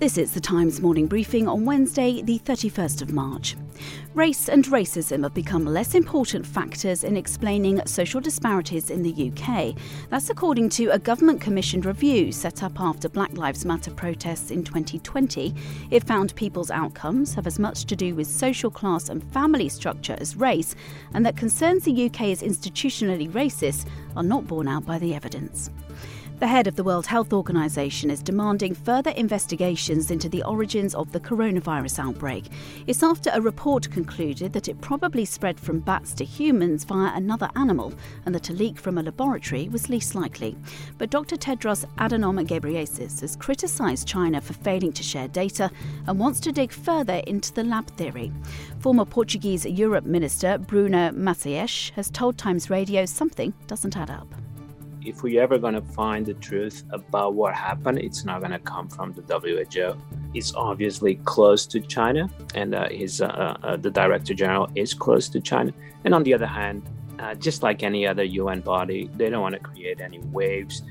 This is the Times morning briefing on Wednesday, the 31st of March. Race and racism have become less important factors in explaining social disparities in the UK. That's according to a government commissioned review set up after Black Lives Matter protests in 2020. It found people's outcomes have as much to do with social class and family structure as race, and that concerns the UK is institutionally racist are not borne out by the evidence. The head of the World Health Organization is demanding further investigations into the origins of the coronavirus outbreak. It's after a report concluded that it probably spread from bats to humans via another animal and that a leak from a laboratory was least likely. But Dr. Tedros Adhanom Ghebreyesus has criticized China for failing to share data and wants to dig further into the lab theory. Former Portuguese Europe Minister Bruno Maçães has told Times Radio something doesn't add up if we're ever going to find the truth about what happened, it's not going to come from the WHO. It's obviously close to China, and uh, his, uh, uh, the director general is close to China. And on the other hand, uh, just like any other UN body, they don't want to create any waves.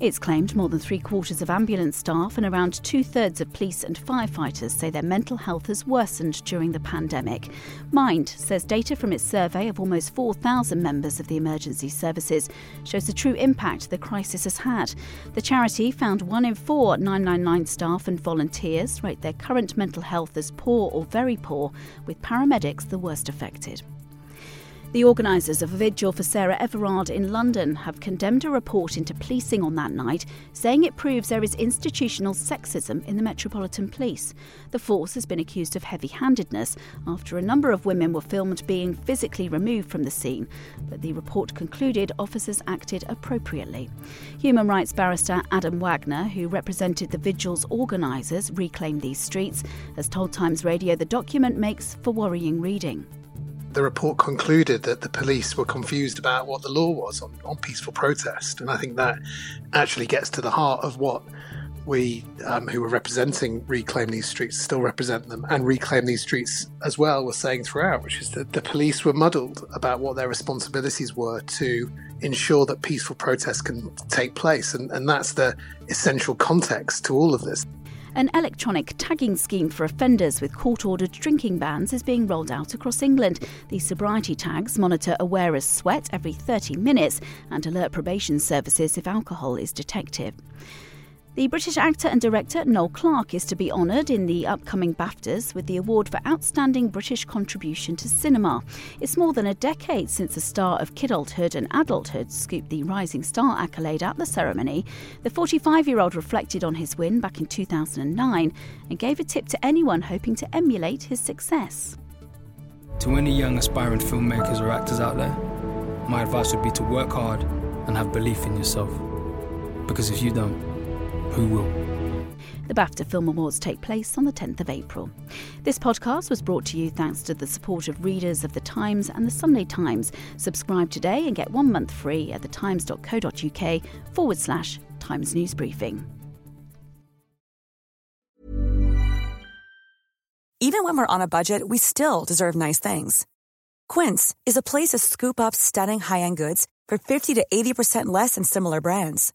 It's claimed more than three quarters of ambulance staff and around two thirds of police and firefighters say their mental health has worsened during the pandemic. Mind says data from its survey of almost 4,000 members of the emergency services shows the true impact the crisis has had. The charity found one in four 999 staff and volunteers rate their current mental health as poor or very poor, with paramedics the worst affected. The organisers of a vigil for Sarah Everard in London have condemned a report into policing on that night, saying it proves there is institutional sexism in the Metropolitan Police. The force has been accused of heavy handedness after a number of women were filmed being physically removed from the scene, but the report concluded officers acted appropriately. Human rights barrister Adam Wagner, who represented the vigil's organisers, Reclaim These Streets, has told Times Radio the document makes for worrying reading the report concluded that the police were confused about what the law was on, on peaceful protest. And I think that actually gets to the heart of what we um, who were representing Reclaim These Streets still represent them and Reclaim These Streets as well were saying throughout, which is that the police were muddled about what their responsibilities were to ensure that peaceful protests can take place. And, and that's the essential context to all of this. An electronic tagging scheme for offenders with court ordered drinking bans is being rolled out across England. These sobriety tags monitor a wearer's sweat every 30 minutes and alert probation services if alcohol is detected. The British actor and director Noel Clarke is to be honoured in the upcoming BAFTAs with the award for Outstanding British Contribution to Cinema. It's more than a decade since the star of kidulthood and adulthood scooped the Rising Star accolade at the ceremony. The 45 year old reflected on his win back in 2009 and gave a tip to anyone hoping to emulate his success. To any young aspiring filmmakers or actors out there, my advice would be to work hard and have belief in yourself. Because if you don't, who will? The BAFTA Film Awards take place on the 10th of April. This podcast was brought to you thanks to the support of readers of The Times and The Sunday Times. Subscribe today and get one month free at thetimes.co.uk forward slash Times News Briefing. Even when we're on a budget, we still deserve nice things. Quince is a place to scoop up stunning high end goods for 50 to 80% less than similar brands.